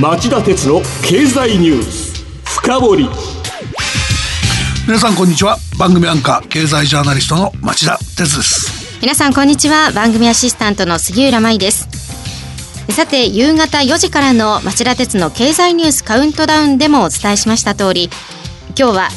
町田鉄の経済ニュース深掘り。皆さんこんにちは。番組アンカー経済ジャーナリストの町田鉄です。皆さんこんにちは。番組アシスタントの杉浦舞です。さて夕方4時からの町田鉄の経済ニュースカウントダウンでもお伝えしました通り今日は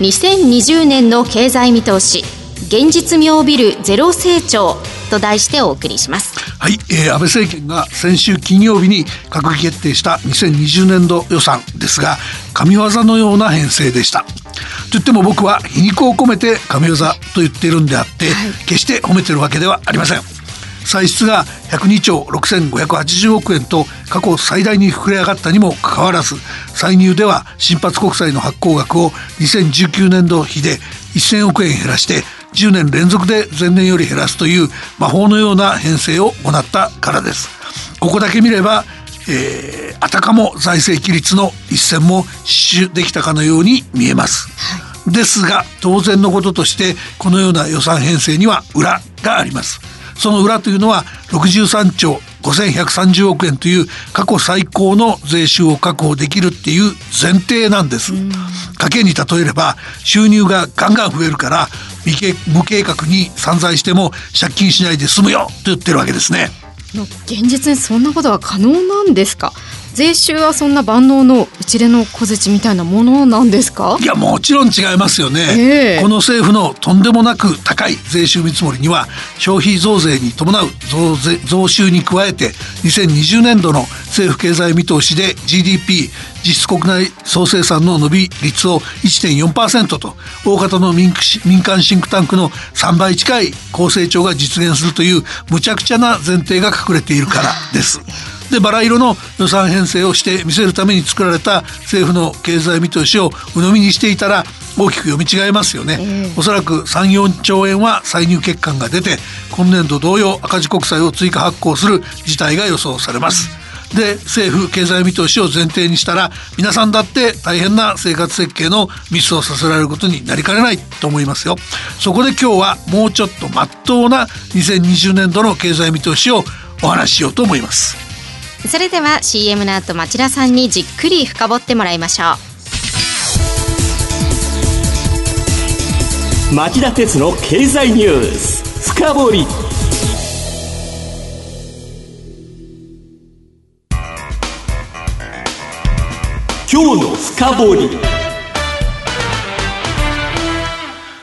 2020年の経済見通し現実味を帯びるゼロ成長と題してお送りしますはい、えー、安倍政権が先週金曜日に閣議決定した2020年度予算ですが神業のような編成でした。と言っても僕は皮肉を込めて神業と言っているんであって、はい、決して褒めてるわけではありません。歳出が102兆6580億円と過去最大に膨れ上がったにもかかわらず歳入では新発国債の発行額を2019年度比で1000億円減らして10年連続で前年より減らすという魔法のような編成を行ったからです。ここだけ見れば、えー、あたかも財政規律の一線も死守できたかのように見えます、はい、ですが当然のこととしてこのような予算編成には裏があります。その裏というのは63兆5130億円という過去最高の税収を確保できるっていう前提なんです。家計に例えれば収入がガンガン増えるから無計画に散財しても借金しないで済むよと言ってるわけですね。現実にそんなことは可能なんですか？税収はそんな万能の一連の小槌みたいなものなんですか？いやもちろん違いますよね、えー、この政府のとんでもなく高い税収見積もりには消費増税に伴う増税増収に加えて2020年度の政府経済見通しで GDP 実質国内総生産の伸び率を1.4%と大方の民間シンクタンクの3倍近い高成長が実現するというむちゃくちゃな前提が隠れているからです。でバラ色の予算編成をして見せるために作られた政府の経済見通しを鵜呑みにしていたら大きく読み違いますよね、えー、おそらく34兆円は歳入欠陥が出て今年度同様赤字国債を追加発行する事態が予想されます。で政府経済見通しを前提にしたら皆さんだって大変な生活設計のミスをさせられることになりかねないと思いますよ。そこで今日はもうちょっとまっとうな2020年度の経済見通しをお話ししようと思いますそれでは CM の後町田さんにじっくり深掘ってもらいましょう。町田鉄の経済ニュース。深掘り。今日の深掘り。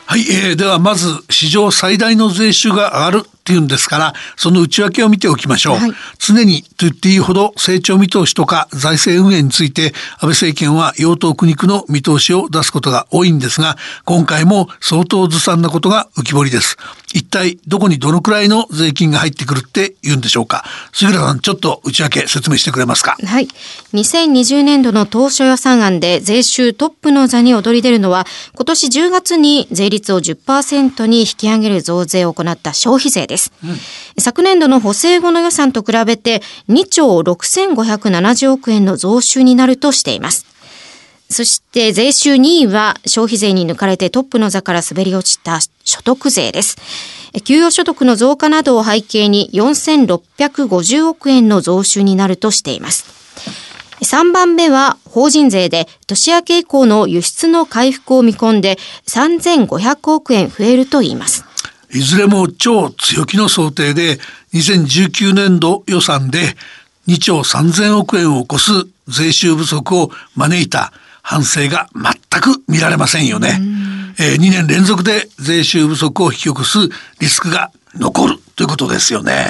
はい、えー、ではまず史上最大の税収が上がるっていうんですからその内訳を見ておきましょう、はい、常にと言っていいほど成長見通しとか財政運営について安倍政権は用途苦肉の見通しを出すことが多いんですが今回も相当ずさんなことが浮き彫りです。一体どこにどのくらいの税金が入ってくるって言うんでしょうか。杉浦さんちょっと内訳説明してくれますか。はい。2020年度の当初予算案で税収トップの座に躍り出るのは今年10月に税率を10%に引き上げる増税を行った消費税です、うん、昨年度の補正後の予算と比べて2兆6570億円の増収になるとしていますそして税収2位は消費税に抜かれてトップの座から滑り落ちた所得税です。給与所得の増加などを背景に4650億円の増収になるとしています。3番目は法人税で年明け以降の輸出の回復を見込んで3500億円増えるといいます。いずれも超強気の想定で2019年度予算で2兆3000億円を超す税収不足を招いた反省が全く見られませんよね。えー、2年連続で税収不足を引き起こすリスクが残るということですよね。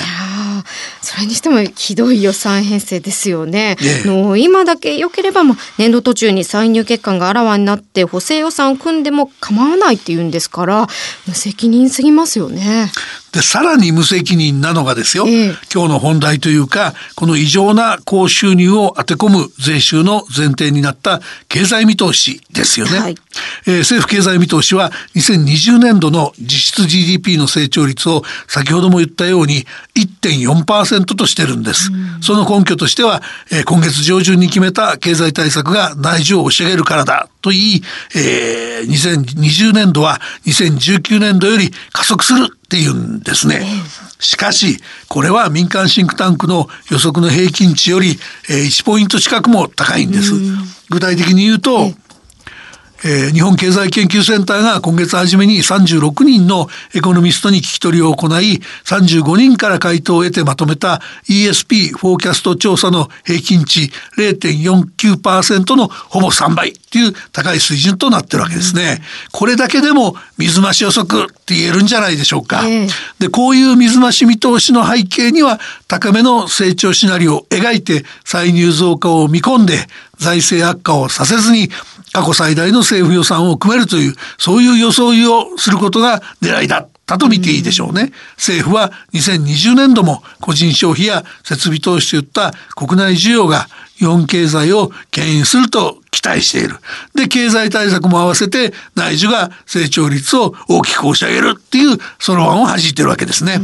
それにしてもひどい予算編成ですよね。ええ、の今だけ良ければも年度途中に歳入欠陥があらわになって補正予算を組んでも構わないっていうんですから無責任すぎますよね。で、さらに無責任なのがですよ、え今日の本題というか、この異常な高収入を当て込む税収の前提になった経済見通しですよね。はい、えー、政府経済見通しは2020年度の実質 GDP の成長率を先ほども言ったように1.4%としてるんです。その根拠としては、えー、今月上旬に決めた経済対策が内需を押し上げるからだといい、えー、2020年度は2019年度より加速するっていうんですね。しかし、これは民間シンクタンクの予測の平均値より、えー、1ポイント近くも高いんです。具体的に言うと、えー、日本経済研究センターが今月初めに36人のエコノミストに聞き取りを行い、35人から回答を得てまとめた ESP フォーキャスト調査の平均値0.49%のほぼ3倍という高い水準となってるわけですね。これだけでも水増し予測って言えるんじゃないでしょうか。で、こういう水増し見通しの背景には高めの成長シナリオを描いて歳入増加を見込んで財政悪化をさせずに過去最大の政府予算を組めるというそういう装いをすることが狙いだったと見ていいでしょうね。政府は2020年度も個人消費や設備投資といった国内需要が日本経済を牽引すると期待している。で、経済対策も合わせて内需が成長率を大きく押し上げるっていうその案を弾いてるわけですね、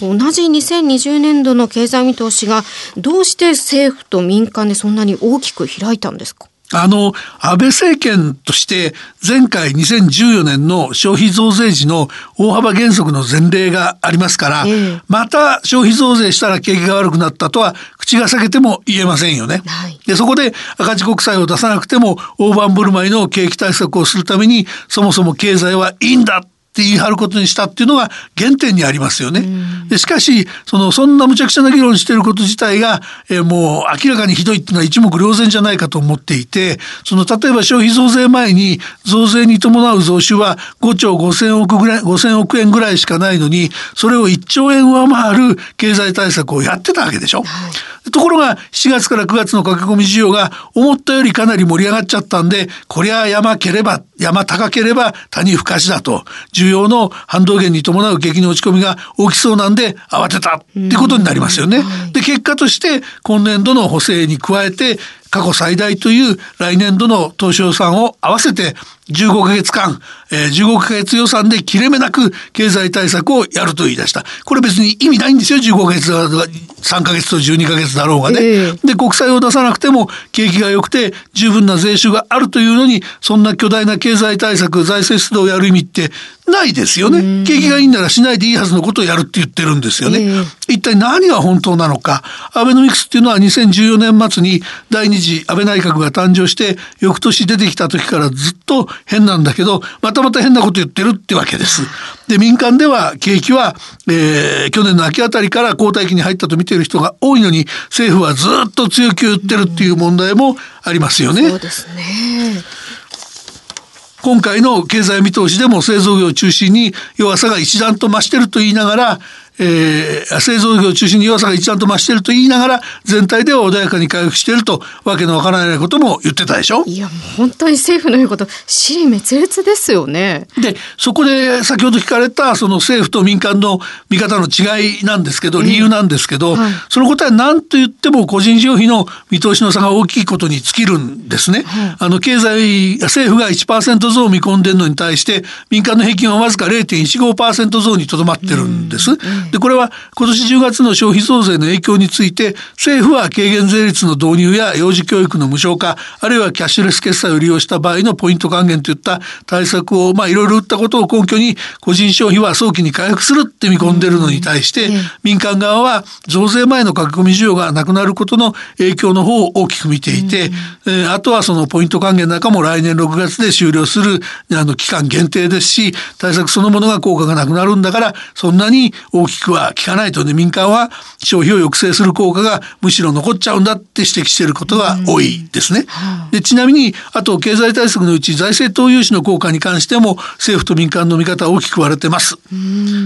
同じ2020年度の経済見通しがどうして政府と民間でそんなに大きく開いたんですか？あの、安倍政権として前回2014年の消費増税時の大幅減速の前例がありますから、えー、また消費増税したら景気が悪くなったとは口が裂けても言えませんよね。はい、でそこで赤字国債を出さなくても大盤振る舞いの景気対策をするためにそもそも経済はいいんだって言い張ることにしたっていうのが原点にありますよね。でしかしそのそんな無茶苦茶な議論していること自体が、えー、もう明らかにひどいっていうのは一目瞭然じゃないかと思っていてその例えば消費増税前に増税に伴う増収は5兆5,000億ぐらい5,000億円ぐらいしかないのにそれを1兆円上回る経済対策をやってたわけでしょ。はいところが7月から9月の駆け込み需要が思ったよりかなり盛り上がっちゃったんでこりゃ山ければ山高ければ谷深しだと。需要の反動減に伴う景気の落ち込みが大きそうなんで慌てたってことになりますよね。で結果として今年度の補正に加えて過去最大という来年度の当初予算を合わせて15ヶ月間、えー、15ヶ月予算で切れ目なく経済対策をやると言い出した。これ別に意味ないんですよ。15ヶ月が3ヶ月と12ヶ月だろうがね。えー、で、国債を出さなくても景気が良くて十分な税収があるというのに、そんな巨大な経済対策、財政出動をやる意味ってないですよね。景気がいいんならしないでいいはずのことをやるって言ってるんですよね。えー、一体何が本当なのか。アベノミクスっていうのは2014年末に第二次安倍内閣が誕生して翌年出てきた時からずっと変なんだけどまたまた変なこと言ってるってわけです。で民間では景気は、えー、去年の秋あたりから後退期に入ったと見ている人が多いのに政府はずっと強気を言ってるっていう問題もありますよね。そうですね今回の経済見通しでも製造業を中心に弱さが一段と増してると言いながらえー、製造業を中心に弱さが一段と増していると言いながら全体では穏やかに回復しているとわけのわからないことも言ってたでしょ？いや本当に政府の言うこと尻滅裂ですよね。でそこで先ほど聞かれたその政府と民間の見方の違いなんですけど理由なんですけど、えーはい、その答えは何と言っても個人消費の見通しの差が大きいことに尽きるんですね。はい、あの経済政府が1%増を見込んでるのに対して民間の平均はわずか0.15%増にとどまってるんです。うんでこれは今年10月の消費増税の影響について政府は軽減税率の導入や幼児教育の無償化あるいはキャッシュレス決済を利用した場合のポイント還元といった対策をまあいろいろ打ったことを根拠に個人消費は早期に回復するって見込んでるのに対して、民間側は増税前の駆け込み需要がなくなることの影響の方を大きく見ていて、えあとはそのポイント還元なんかも来年6月で終了するあの期間限定ですし対策そのものが効果がなくなるんだからそんなに大きくは効かないとね民間は消費を抑制する効果がむしろ残っちゃうんだって指摘していることが多いですね。でちなみにあと経済対策のうち財政投融資の効果に関しても政府と民間の見方は大きく割れてます。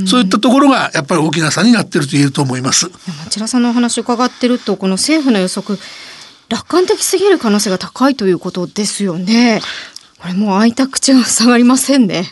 そういったところがやっぱり大きな差になっていると言えると思います。町田さんのお話を伺ってるとこの政府の予測楽観的すぎる可能性が高いということですよね。これもう開いた口が塞がりませんね。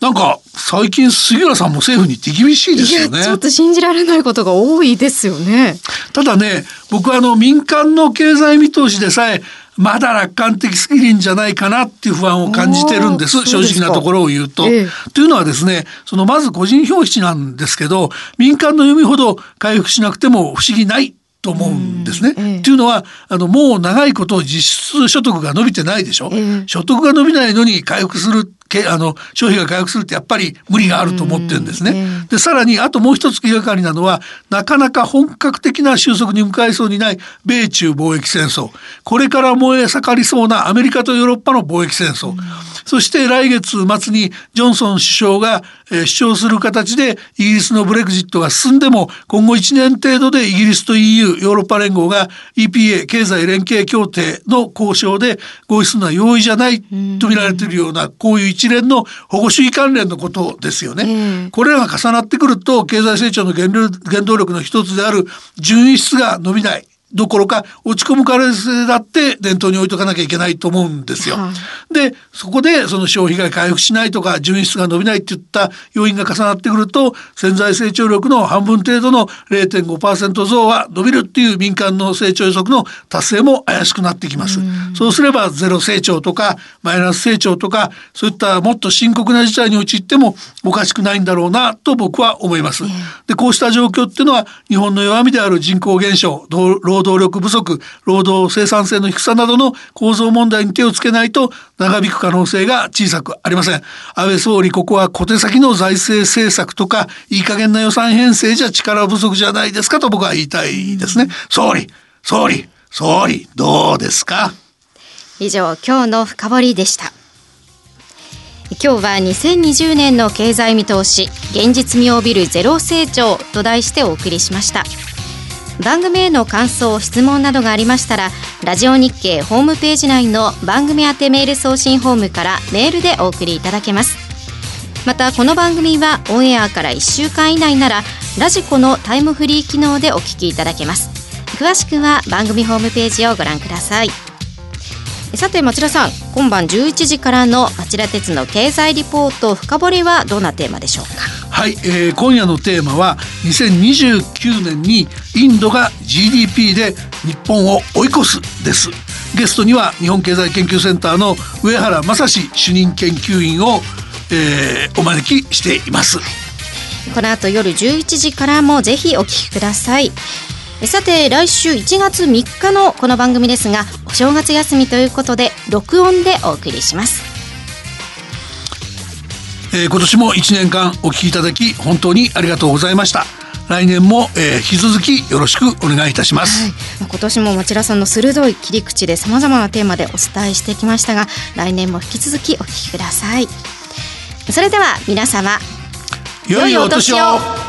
なんか最近杉浦さんも政府に手厳しいですよね。ちょっと信じられないことが多いですよね。ただね、僕はあの民間の経済見通しでさえまだ楽観的すぎるんじゃないかなっていう不安を感じてるんです正直なところを言うと。ええというのはですねそのまず個人表紙なんですけど民間の読みほど回復しなくても不思議ないと思うんですね。ええっていうのはあのもう長いこと実質所得が伸びてないでしょ。ええ所得が伸びないのに回復するけあの消費が回復するってやっぱり無理があると思ってるんですね。でさらにあともう一つ気がかりなのはなかなか本格的な収束に向かいそうにない米中貿易戦争。これから燃え盛りそうなアメリカとヨーロッパの貿易戦争、そして来月末にジョンソン首相が、えー主張する形でイギリスのブレグジットが進んでも今後1年程度でイギリスと EU ヨーロッパ連合が EPA 経済連携協定の交渉で合意するのは容易じゃないと見られているようなこういう一連の保護主義関連のことですよね。ええこれらが重なってくると経済成長の原動原動力の一つである純輸出が伸びないどころか落ち込む可能性だって念頭に置いとかなきゃいけないと思うんですよ。はでそこでその消費が回復しないとか純輸出が伸びないっていった要因が重なってくると潜在成長力の半分程度の0.5%増は伸びるっていう民間の成長予測の達成も怪しくなってきます。そうすればゼロ成長とかマイナス成長とかそういったもっと深刻な事態に陥ってもおかしくないんだろうなと僕は思います。でこうした状況っていうのは日本の弱みである人口減少労労働力不足労働生産性の低さなどの構造問題に手をつけないと長引く可能性が小さくありません。安倍総理ここは小手先の財政政策とかいい加減な予算編成じゃ力不足じゃないですかと僕は言いたいですね。総理総理総理どうですか？以上今日の深掘りでした今日は2020年の経済見通し現実味を帯びるゼロ成長と題してお送りしました番組への感想質問などがありましたらラジオ日経ホームページ内の番組宛てメール送信フォームからメールでお送りいただけます。またこの番組はオンエアから1週間以内ならラジコのタイムフリー機能でお聞きいただけます。詳しくは番組ホームページをご覧ください。さて町田さん今晩11時からの町田鉄の経済リポート深掘りはどんなテーマでしょうか？はい、えー今夜のテーマは2029年にインドが GDP で日本を追い越すです。ゲストには日本経済研究センターの上原正史主任研究員を、えーお招きしています。この後夜11時からもぜひお聞きください。さて来週1月3日のこの番組ですがお正月休みということで録音でお送りします。えー今年も1年間お聞きいただき本当にありがとうございました。来年も、えー引き続きよろしくお願いいたします、はい、今年も町田さんの鋭い切り口でさまざまなテーマでお伝えしてきましたが来年も引き続きお聞きください。それでは皆様良いお年を